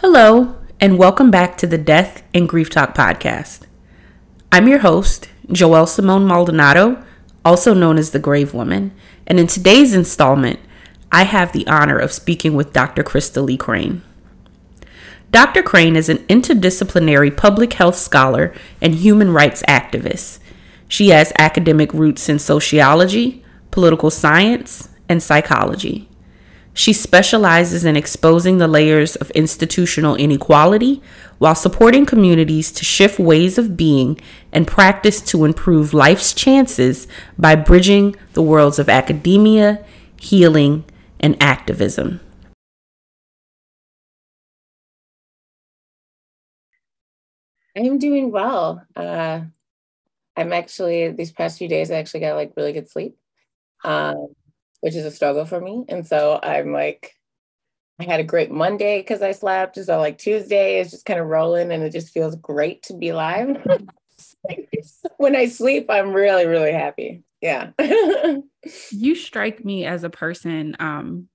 Hello, and welcome back to the Death and Grief Talk podcast. I'm your host, Joelle Simone Maldonado, also known as the Grave Woman, and in today's installment, I have the honor of speaking with Dr. Crystallee Crain. Dr. Crain is an interdisciplinary public health scholar and human rights activist. She has academic roots in sociology, political science, and psychology. She specializes in exposing the layers of institutional inequality while supporting communities to shift ways of being and practice to improve life's chances by bridging the worlds of academia, healing, and activism. I'm doing well. Uh, I'm actually, these past few days, I actually got like really good sleep. Um, which is a struggle for me. And so I'm like, I had a great Monday because I slept. So like Tuesday is just kind of rolling and it just feels great to be live. when I sleep, I'm really, really happy. Yeah. you strike me as a person, um,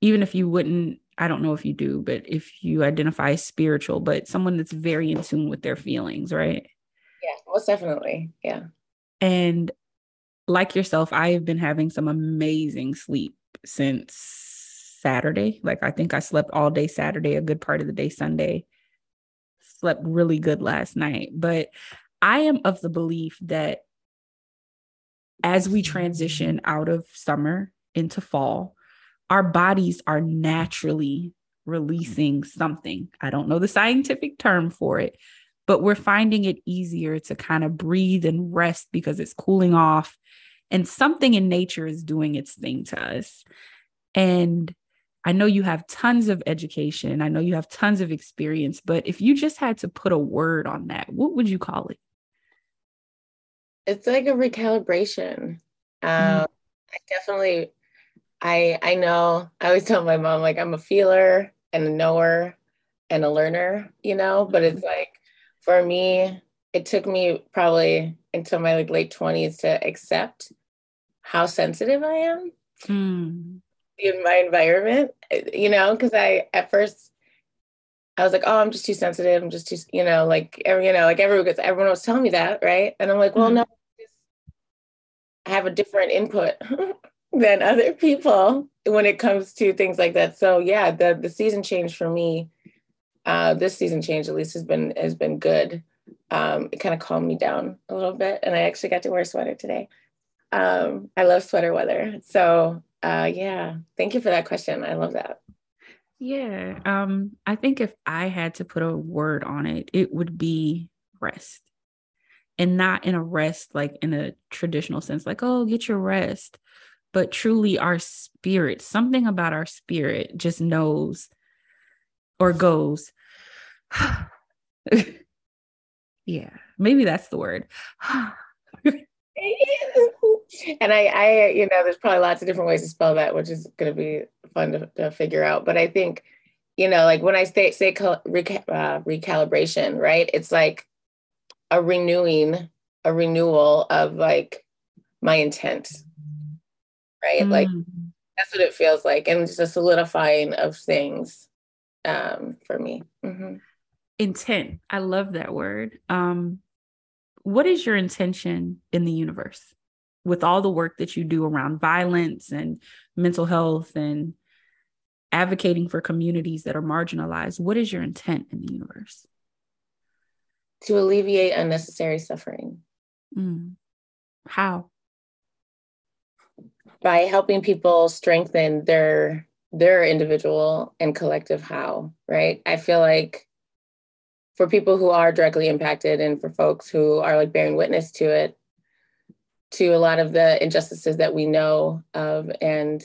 even if you wouldn't, I don't know if you do, but if you identify as spiritual, but someone that's very in tune with their feelings, right? Yeah, most definitely. Yeah. And like yourself, I have been having some amazing sleep since Saturday. Like I think I slept all day Saturday, a good part of the day Sunday. Slept really good last night. But I am of the belief that as we transition out of summer into fall, our bodies are naturally releasing something. I don't know the scientific term for it, but we're finding it easier to kind of breathe and rest because it's cooling off and something in nature is doing its thing to us. And I know you have tons of education, I know you have tons of experience, but if you just had to put a word on that, what would you call it? It's like a recalibration. mm Um, I definitely, I I know. I always tell my mom like I'm a feeler and a knower and a learner, you know. But it's mm-hmm. like for me, it took me probably until my like late 20s to accept how sensitive I am mm. in my environment, you know, because I at first I was like, oh, I'm just too sensitive. I'm just too, you know, like every, you know, like everyone gets, everyone was telling me that, right? And I'm like, well, mm. no, I have a different input than other people when it comes to things like that. So yeah, the the season change for me uh, this season change at least has been has been good. Um, it kind of calmed me down a little bit, and I actually got to wear a sweater today. Um, I love sweater weather, so uh, yeah. Thank you for that question. I love that. Yeah, um, I think if I had to put a word on it, it would be rest, and not in a rest like in a traditional sense, like oh, get your rest, but truly our spirit. Something about our spirit just knows or goes, yeah, maybe that's the word. and I, I, you know, there's probably lots of different ways to spell that, which is going to be fun to, to, figure out. But I think, you know, like when I say say reca- uh, recalibration, right? It's like a renewing, a renewal of like my intent, right? Mm. Like that's what it feels like, and just a solidifying of things um, for me. Mm-hmm. Intent. I love that word. Um, what is your intention in the universe with all the work that you do around violence and mental health and advocating for communities that are marginalized? What is your intent in the universe? To alleviate unnecessary suffering. Mm. How? By helping people strengthen their their individual and collective how, right? I feel like for people who are directly impacted and for folks who are like bearing witness to it, to a lot of the injustices that we know of and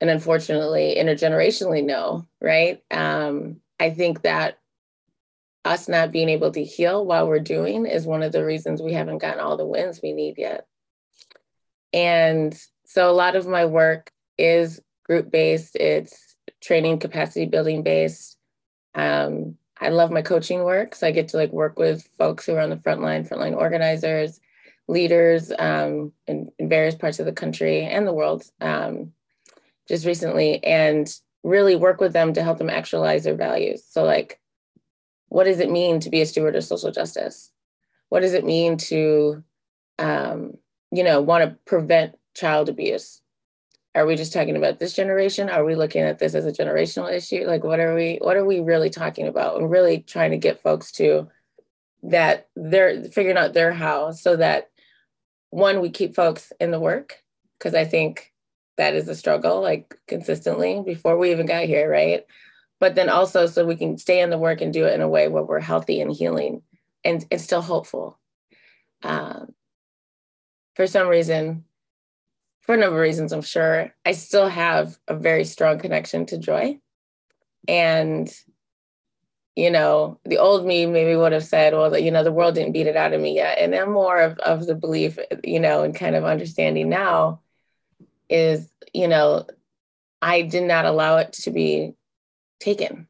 and unfortunately intergenerationally know, right? Um, I think that us not being able to heal while we're doing is one of the reasons we haven't gotten all the wins we need yet. And so a lot of my work is group based, it's training capacity building based. Um, I love my coaching work. So I get to like work with folks who are on the front line, frontline organizers, leaders um, in, in, various parts of the country and the world um, just recently. And really work with them to help them actualize their values. So, like, what does it mean to be a steward of social justice? What does it mean to, um, you know, want to prevent child abuse? Are we just talking about this generation? Are we looking at this as a generational issue? Like, what are we? What are we really talking about? And really trying to get folks to that they're figuring out their how, so that one, we keep folks in the work because I think that is a struggle, like consistently before we even got here, right? But then also so we can stay in the work and do it in a way where we're healthy and healing and it's still hopeful. Um, for some reason, for a number of reasons, I'm sure, I still have a very strong connection to joy. And, you know, the old me maybe would have said, well, you know, the world didn't beat it out of me yet. And I'm more of, of the belief, you know, and kind of understanding now is, you know, I did not allow it to be taken.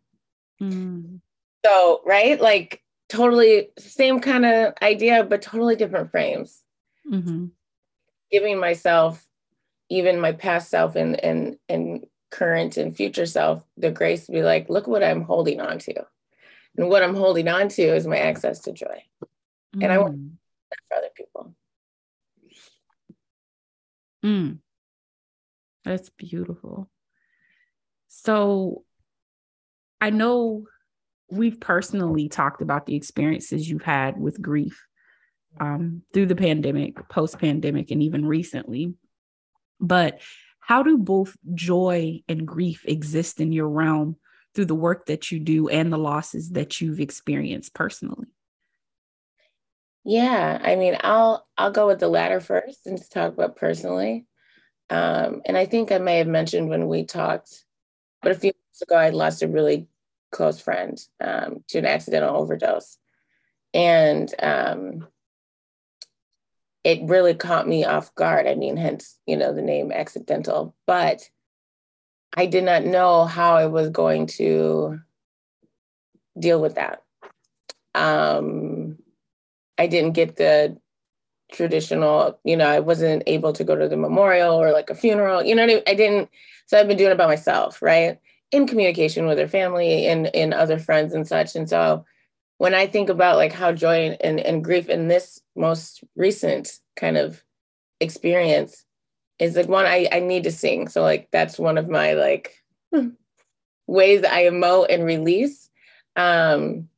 Mm. So, right? Like, totally same kind of idea, but totally different frames. Mm-hmm. Giving myself, even my past self and, and, and current and future self, the grace to be like, look what I'm holding on to. And what I'm holding on to is my access to joy. Mm. And I want mm. that for other people. Mm. That's beautiful. So I know we've personally talked about the experiences you've had with grief um, through the pandemic, post pandemic, and even recently. But how do both joy and grief exist in your realm through the work that you do and the losses that you've experienced personally? Yeah, I mean, I'll I'll go with the latter first and talk about personally. Um, and I think I may have mentioned when we talked, but a few months ago, I lost a really close friend um, to an accidental overdose. And um, it really caught me off guard. I mean, hence, you know, the name accidental. But I did not know how I was going to deal with that. Um, I didn't get the traditional, you know, I wasn't able to go to the memorial or like a funeral, you know I, mean? I didn't, so I've been doing it by myself, right? In communication with her family and, and other friends and such. And so when I think about like how joy and, and grief in this most recent kind of experience is like one I, I need to sing. So like that's one of my like ways I emote and release. Um,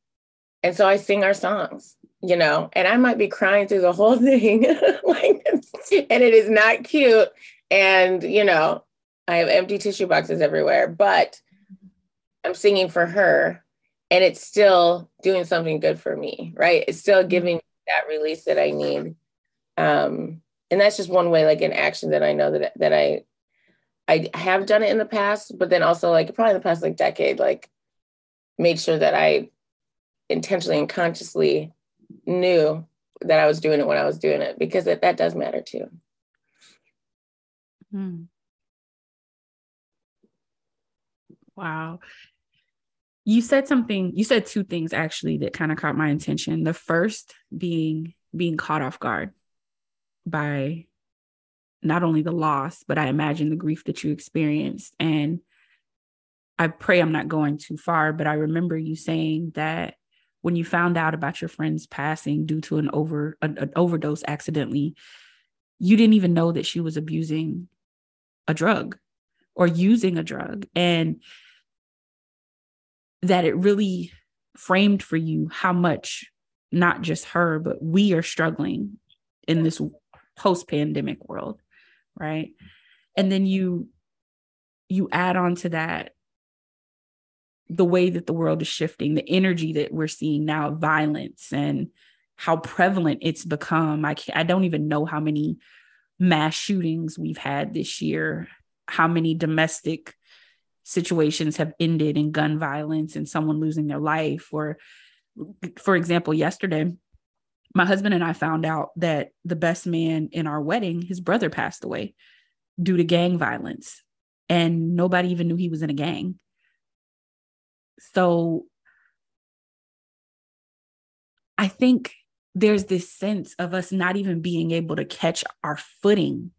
and so I sing our songs you know, and I might be crying through the whole thing, like, and it is not cute. And, you know, I have empty tissue boxes everywhere, but I'm singing for her and it's still doing something good for me, right? It's still mm-hmm. giving that release that I need. Um, and that's just one way, like an action that I know that that I I have done it in the past, but then also like probably the past like decade, like made sure that I intentionally and consciously knew that I was doing it when I was doing it because it, that does matter too. Hmm. Wow. You said something, you said two things actually that kind of caught my attention. The first being being caught off guard by not only the loss, but I imagine the grief that you experienced. And I pray I'm not going too far, but I remember you saying that when you found out about your friend's passing due to an over an, an overdose accidentally you didn't even know that she was abusing a drug or using a drug and that it really framed for you how much not just her but we are struggling in this post pandemic world right and then you you add on to that the way that the world is shifting, the energy that we're seeing now violence and how prevalent it's become. I I don't even know how many mass shootings we've had this year, how many domestic situations have ended in gun violence and someone losing their life. Or, for example, yesterday, my husband and I found out that the best man in our wedding, his brother passed away due to gang violence. And nobody even knew he was in a gang. So I think there's this sense of us not even being able to catch our footing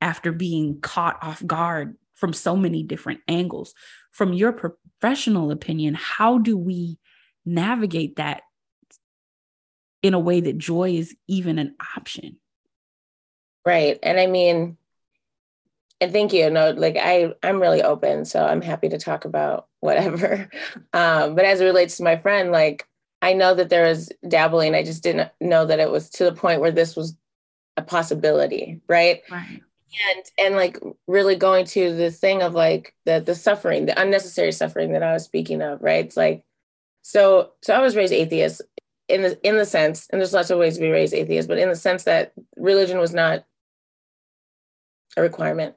after being caught off guard from so many different angles. From your professional opinion, how do we navigate that in a way that joy is even an option? Right. And I mean, and thank you. No, like I, I'm really open, so I'm happy to talk about whatever. Um, but as it relates to my friend, like I know that there is dabbling. I just didn't know that it was to the point where this was a possibility, right? Right. And and like really going to this thing of like the the suffering, the unnecessary suffering that I was speaking of, right? It's like so so I was raised atheist in the in the sense, and there's lots of ways to be raised atheist, but in the sense that religion was not a requirement.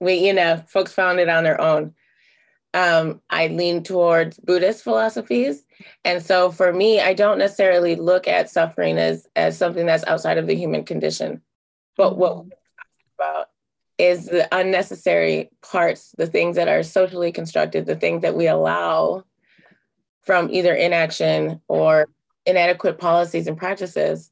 We, you know, folks found it on their own. Um, I lean towards Buddhist philosophies. And so for me, I don't necessarily look at suffering as, as something that's outside of the human condition. But what we're talking about is the unnecessary parts, the things that are socially constructed, the things that we allow from either inaction or inadequate policies and practices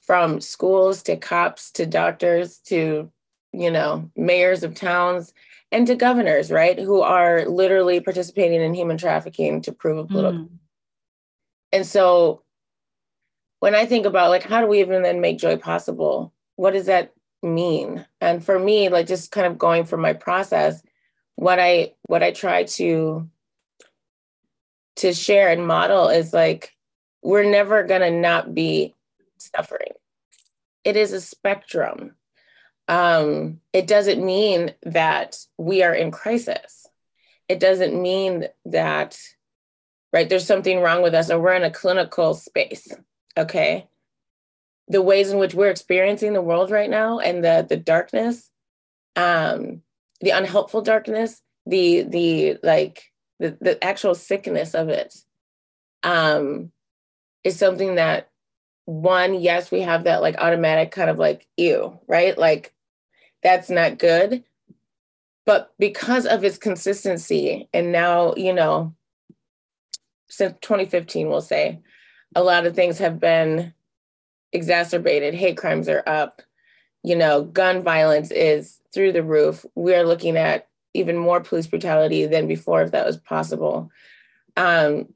from schools to cops to doctors to you know mayors of towns and to governors right who are literally participating in human trafficking to prove a political mm. and so when i think about like how do we even then make joy possible what does that mean? And for me like just kind of going from my process what i what i try to to share and model is like we're never to not be suffering. It is a spectrum. Um, it doesn't mean that we are in crisis. It doesn't mean that right there's something wrong with us or we're in a clinical space okay the ways in which we're experiencing the world right now and the the darkness um the unhelpful darkness the the like the, the actual sickness of it um, is something that one, yes, we have that like automatic kind of like ew, right? Like that's not good. But because of its consistency, and now, you know, since 2015, we'll say, a lot of things have been exacerbated. Hate crimes are up. You know, gun violence is through the roof. We are looking at even more police brutality than before, if that was possible. Um,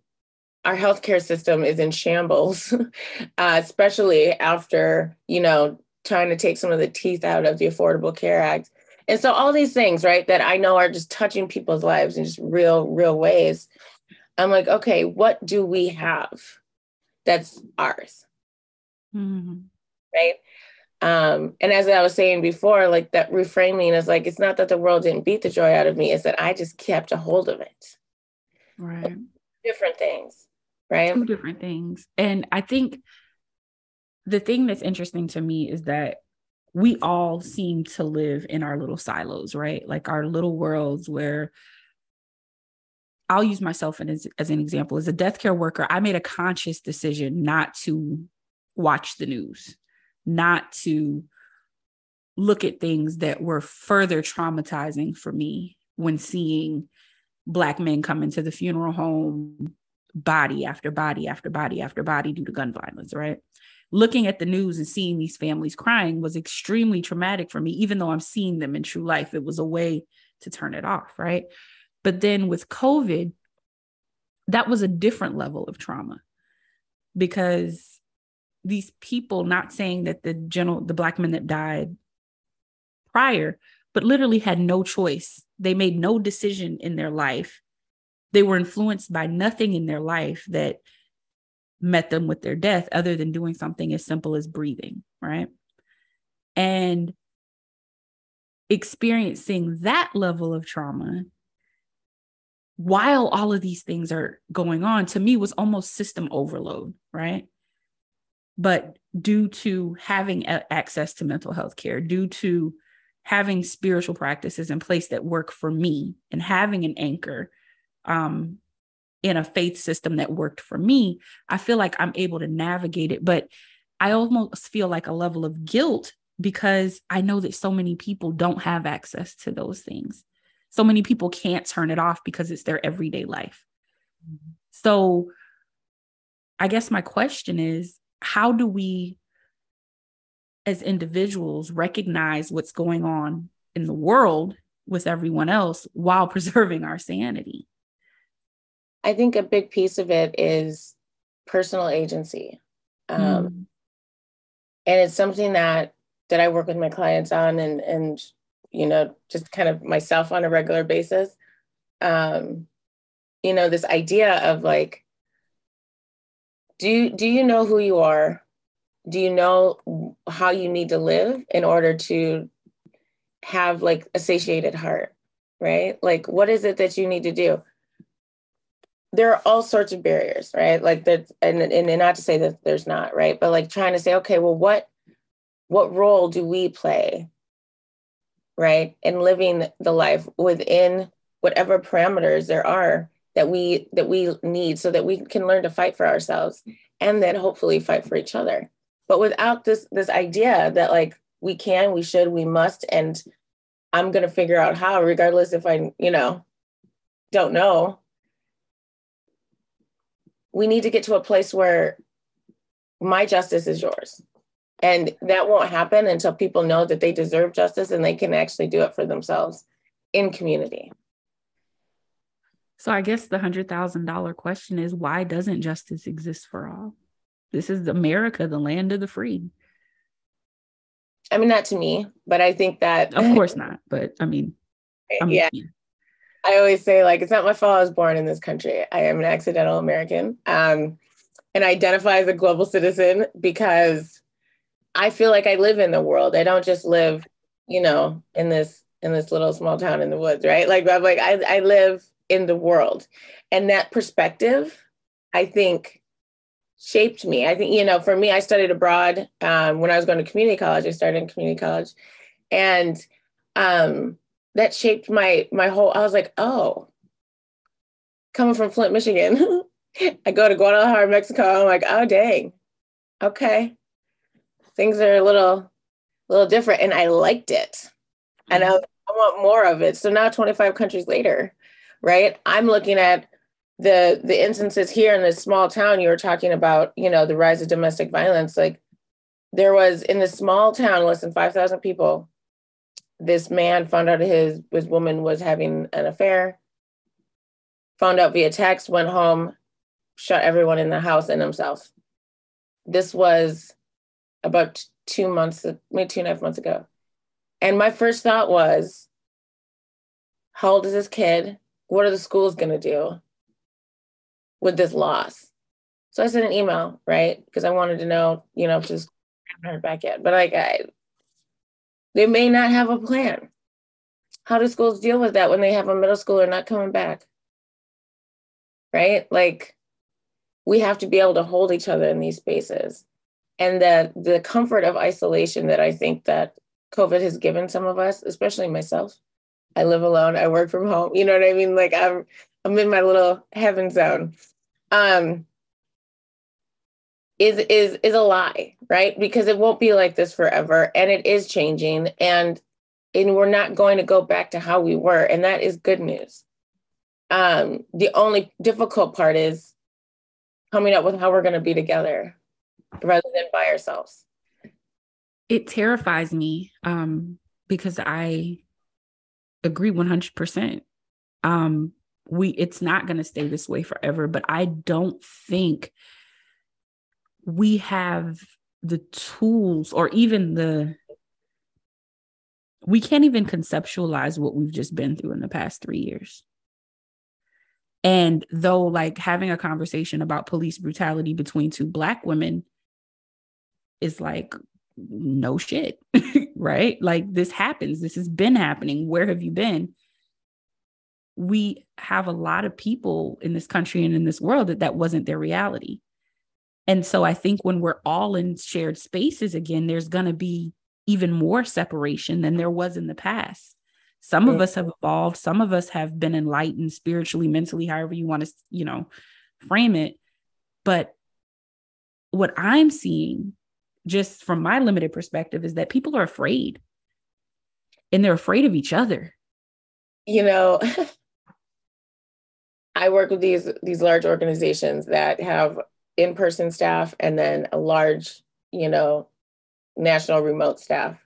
our healthcare system is in shambles, uh, especially after you know trying to take some of the teeth out of the Affordable Care Act. And so all these things, right, that I know are just touching people's lives in just real, real ways. I'm like, okay, what do we have that's ours? Mm-hmm. Right. Um, and as I was saying before, like that reframing is like, it's not that the world didn't beat the joy out of me, it's that I just kept a hold of it. Right. Different things. Right. Two different things. And I think the thing that's interesting to me is that we all seem to live in our little silos, right? Like our little worlds where I'll use myself as, as an example. As a death care worker, I made a conscious decision not to watch the news not to look at things that were further traumatizing for me when seeing black men come into the funeral home body after body after body after body due to gun violence right? Looking at the news and seeing these families crying was extremely traumatic for me even though i'm seeing them in true life. It was a way to turn it off right? But then with covid that was a different level of trauma because these people not saying that the general the black men that died prior but literally had no choice. They made no decision in their life. They were influenced by nothing in their life that met them with their death other than doing something as simple as breathing right? And experiencing that level of trauma while all of these things are going on to me was almost system overload right but due to having a- access to mental health care, due to having spiritual practices in place that work for me and having an anchor um, in a faith system that worked for me, I feel like I'm able to navigate it. But I almost feel like a level of guilt because I know that so many people don't have access to those things. So many people can't turn it off because it's their everyday life. Mm-hmm. So I guess my question is how do we as individuals recognize what's going on in the world with everyone else while preserving our sanity. I think a big piece of it is personal agency. Um, mm. And it's something that that I work with my clients on and and you know just kind of myself on a regular basis. Um, you know this idea of like do you do you know who you are? Do you know how you need to live in order to have like a satiated heart right? Like what is it that you need to do? There are all sorts of barriers right? Like that and, and not to say that there's not right? But like trying to say okay well what what role do we play right in living the life within whatever parameters there are that we that we need so that we can learn to fight for ourselves and then hopefully fight for each other. But without this this idea that like we can we should we must and i'm going to figure out how regardless if i you know don't know we need to get to a place where my justice is yours. And that won't happen until people know that they deserve justice and they can actually do it for themselves in community so i guess the $100000 question is why doesn't justice exist for all this is America, the land of the free. I mean, not to me, but I think that. Of course not. But I mean, I'm, yeah. I always say, like, it's not my fault I was born in this country. I am an accidental American um, and I identify as a global citizen because I feel like I live in the world. I don't just live, you know, in this in this little small town in the woods, right? Like I'm like I, I live in the world. And that perspective, I think shaped me. I think, you know, for me, I studied abroad um, when I was going to community college. I started in community college. And um, that shaped my my whole, I was like, oh, coming from Flint, Michigan, I go to Guadalajara, Mexico. I'm like, oh dang. Okay. Things are a little little different. And I liked it. And I, I want more of it. So now 25 countries later, right? I'm looking at the the instances here in this small town you were talking about you know the rise of domestic violence like there was in this small town less than 5000 people this man found out his his woman was having an affair found out via text went home shot everyone in the house and himself. This was about two months maybe two and a half months ago. And my first thought was how old is this kid what are the schools going to do with this loss. So I sent an email, right? Because I wanted to know, you know, just haven't heard back yet. But like I they may not have a plan. How do schools deal with that when they have a middle schooler not coming back? Right? Like we have to be able to hold each other in these spaces. And that the comfort of isolation that I think that COVID has given some of us, especially myself. I live alone, I work from home. You know what I mean? Like I'm I'm in my little heaven zone um, is is is a lie, right? Because it won't be like this forever, and it is changing, and and we're not going to go back to how we were, and that is good news. Um, the only difficult part is coming up with how we're going to be together rather than by ourselves. It terrifies me um, because I agree 100%. Um, we it's not going to stay this way forever but i don't think we have the tools or even the we can't even conceptualize what we've just been through in the past 3 years and though like having a conversation about police brutality between two black women is like no shit right like this happens this has been happening where have you been we have a lot of people in this country and in this world that that wasn't their reality. And so I think when we're all in shared spaces again, there's going to be even more separation than there was in the past. Some of us have evolved, some of us have been enlightened spiritually, mentally, however you want to, you know, frame it. But what I'm seeing just from my limited perspective is that people are afraid and they're afraid of each other. You know, I work with these these large organizations that have in-person staff and then a large, you know, national remote staff.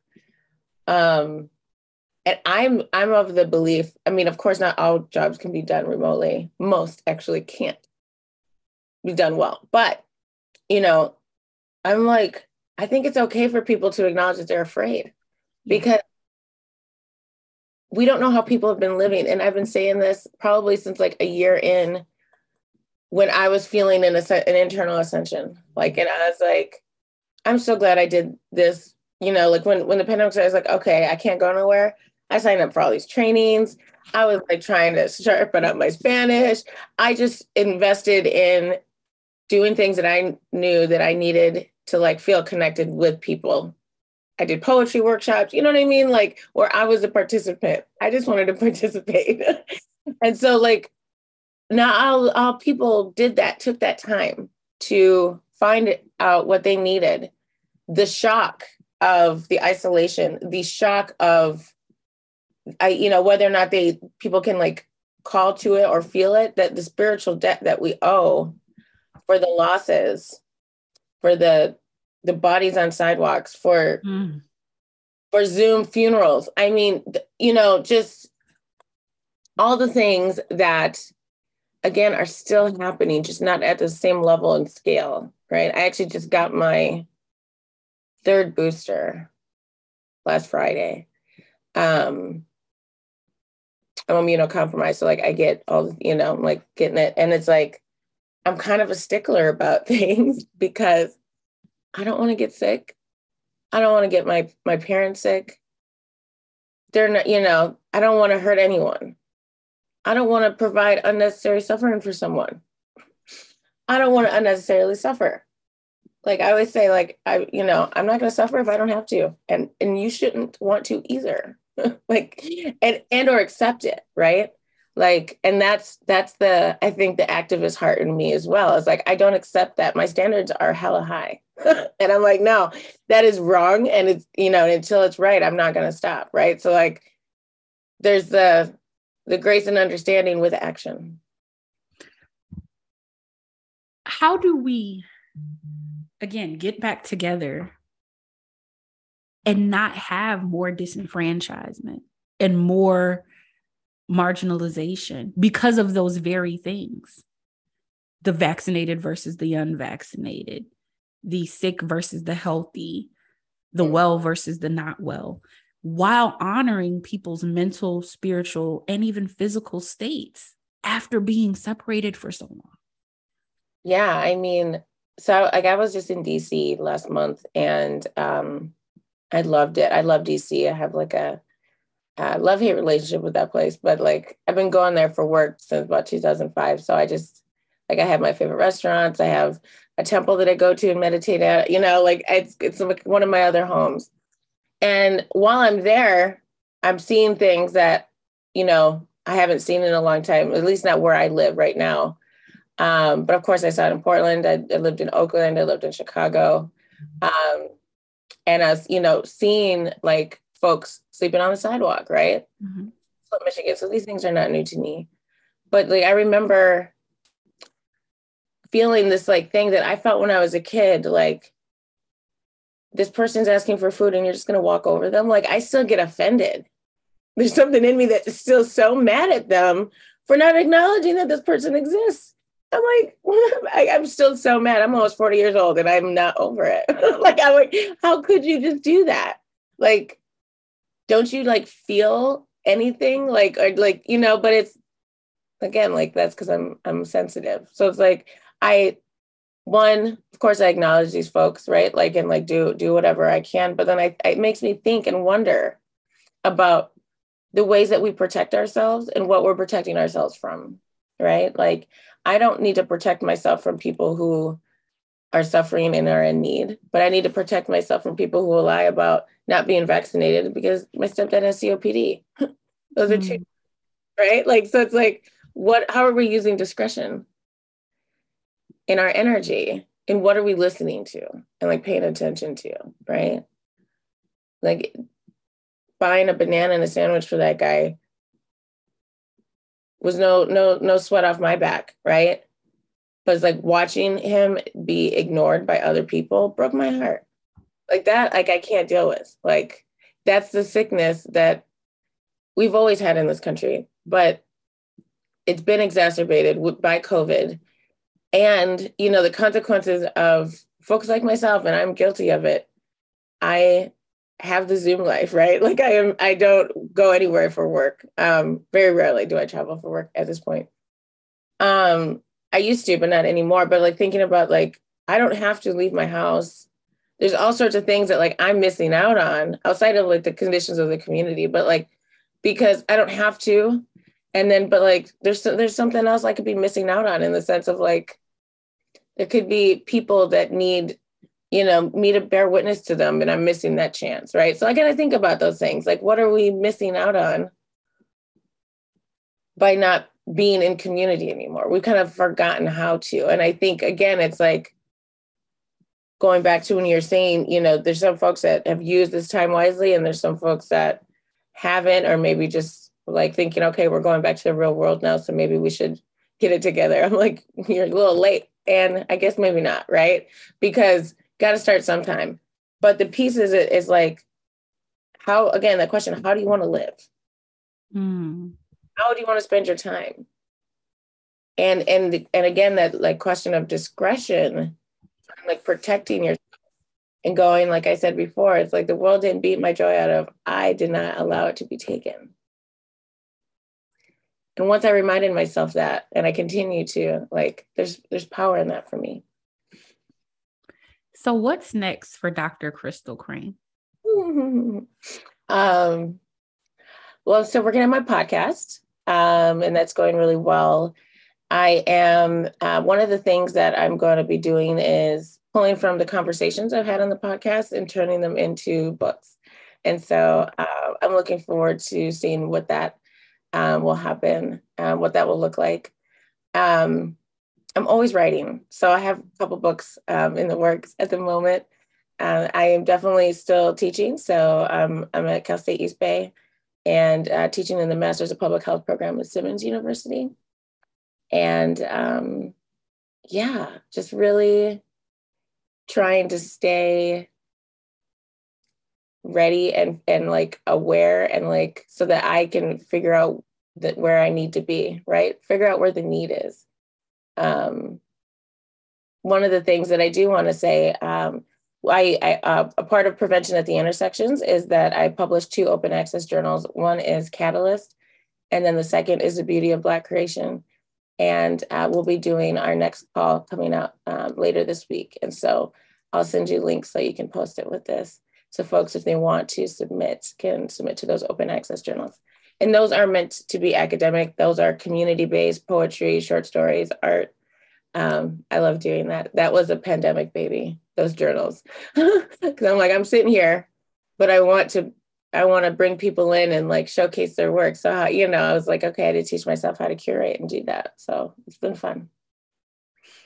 Um, and I'm I'm of the belief, I mean, of course, not all jobs can be done remotely. Most actually can't be done well. But, you know, I'm like, I think it's okay for people to acknowledge that they're afraid because we don't know how people have been living. And I've been saying this probably since like a year in when I was feeling an, an internal ascension. Like, and I was like, I'm so glad I did this. You know, like when, when the pandemic started, I was like, okay, I can't go nowhere. I signed up for all these trainings. I was like trying to sharpen up my Spanish. I just invested in doing things that I knew that I needed to like feel connected with people. I did poetry workshops, you know what I mean? Like where I was a participant. I just wanted to participate. and so like now all, all people did that, took that time to find out what they needed. The shock of the isolation, the shock of I, you know, whether or not they people can like call to it or feel it, that the spiritual debt that we owe for the losses, for the the bodies on sidewalks, for mm. for Zoom funerals. I mean, you know, just all the things that again are still happening, just not at the same level and scale, right? I actually just got my third booster last Friday. Um, I'm immunocompromised, so like I get all you know, I'm like getting it, and it's like I'm kind of a stickler about things because I don't want to get sick. I don't want to get my my parents sick. They're not, you know, I don't want to hurt anyone. I don't want to provide unnecessary suffering for someone. I don't want to unnecessarily suffer. Like I always say, like I, you know, I'm not going to suffer if I don't have to, and and you shouldn't want to either. like, and and or accept it, right? Like and that's that's the i think the activist heart in me as well. Is like i don't accept that. My standards are hella high. And i'm like no that is wrong. And it's you know until it's right i'm not going to stop right? So like there's the the grace and understanding with action. How do we again get back together and not have more disenfranchisement and more marginalization because of those very things the vaccinated versus the unvaccinated, the sick versus the healthy, the well versus the not well, while honoring people's mental, spiritual, and even physical states after being separated for so long. Yeah, I mean, so like I was just in DC last month and um I loved it. I love DC. I have like a uh, love hate relationship with that place, but like I've been going there for work since about 2005. So I just like I have my favorite restaurants. I have a temple that I go to and meditate at. You know, like it's it's one of my other homes. And while I'm there, I'm seeing things that you know I haven't seen in a long time. At least not where I live right now. Um, but of course, I saw it in Portland. I, I lived in Oakland. I lived in Chicago. Um, and I was, you know, seeing like folks sleeping on the sidewalk, right? Mm-hmm. Michigan. So these things are not new to me. But like I remember feeling this like thing that I felt when I was a kid, like this person's asking for food and you're just gonna walk over them. Like I still get offended. There's something in me that's still so mad at them for not acknowledging that this person exists. I'm like, I, am still so mad. I'm almost 40 years old and I'm not over it. like, I'm like, how could you just do that? Like, don't you like feel anything? Like or like you know but it's again like that's because i'm i'm sensitive. So it's like i one of course i acknowledge these folks right? Like and like do do whatever i can. But then I, it makes me think and wonder about the ways that we protect ourselves and what we're protecting ourselves from right? Like i don't need to protect myself from people who are suffering and are in need. But I need to protect myself from people who will lie about not being vaccinated because my stepdad has COPD. Those are two, mm. right? Like, so it's like, what, how are we using discretion in our energy? And what are we listening to and like paying attention to, right? Like buying a banana and a sandwich for that guy was no no no sweat off my back, right? But it's like watching him be ignored by other people broke my heart like that like i can't deal with like that's the sickness that we've always had in this country, but it's been exacerbated by COVID. And, you know, the consequences of folks like myself, and I'm guilty of it. I have the Zoom life, right? Like I am, I don't go anywhere for work. Um, very rarely do I travel for work at this point. Um, I used to, but not anymore. But like thinking about like, I don't have to leave my house. There's all sorts of things that like I'm missing out on outside of like the conditions of the community, but like because I don't have to. And then, but like there's there's something else I could be missing out on in the sense of like there could be people that need you know, me to bear witness to them and I'm missing that chance, right? So I got to think about those things. Like, what are we missing out on by not being in community anymore? We've kind of forgotten how to. And I think, again, it's like going back to when you're saying, you know, there's some folks that have used this time wisely and there's some folks that haven't, or maybe just like thinking, okay, we're going back to the real world now. So maybe we should get it together. I'm like, you're a little late. And I guess maybe not, right? Because got to start sometime. But the piece is is like how again the question how do you want to live? Mm. How do you want to spend your time? And and and again that like question of discretion, like protecting your and going like I said before, it's like the world didn't beat my joy out of I did not allow it to be taken. And once I reminded myself that, and I continue to, like, there's there's power in that for me. So what's next for Dr. Crystal Crain? um, well, so working on my podcast, um, and that's going really well. I am uh, one of the things that I'm going to be doing is pulling from the conversations I've had on the podcast and turning them into books. And so uh, I'm looking forward to seeing what that um, will happen, um, what that will look like. Um, I'm always writing. So I have a couple books um, in the works at the moment. Uh, I am definitely still teaching. So um, I'm at Cal State East Bay and uh, teaching in the Masters of Public Health program at Simmons University. And um, yeah, just really trying to stay ready and and like aware and like so that I can figure out that where I need to be, right? Figure out where the need is um, one of the things that I do want to say, um, I, I uh, a part of prevention at the intersections is that I publish two open access journals. One is Catalyst, and then the second is the Beauty of Black Creation. And uh, we'll be doing our next call coming out um, later this week. And so I'll send you links so you can post it with this. So folks, if they want to submit, can submit to those open access journals and those are meant to be academic those are community based poetry short stories art um, i love doing that that was a pandemic baby those journals. Because i'm like i'm sitting here but i want to i want to bring people in and like showcase their work. So how, you know i was like okay i had to teach myself how to curate and do that. So it's been fun.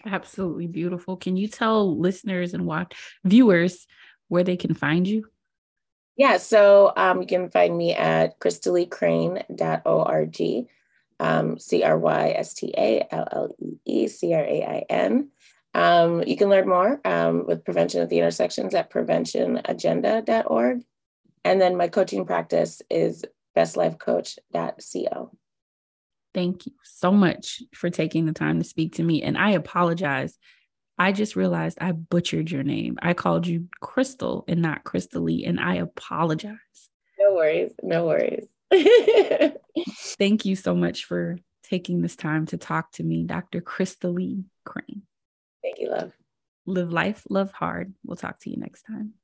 Absolutely beautiful. Can you tell listeners and watch viewers where they can find you? Yeah, so um, you can find me at crystalleecrain.org, um, C R Y S T A L L E E C R A I N. Um, you can learn more um, with prevention at the intersections at preventionagenda.org. And then my coaching practice is bestlifecoach.co. Thank you so much for taking the time to speak to me. And I apologize I just realized I butchered your name. I called you Crystal and not Crystallee, and I apologize. No worries. No worries. Thank you so much for taking this time to talk to me, Dr. Crystal Lee Crane. Thank you, love. Live life, love hard. We'll talk to you next time.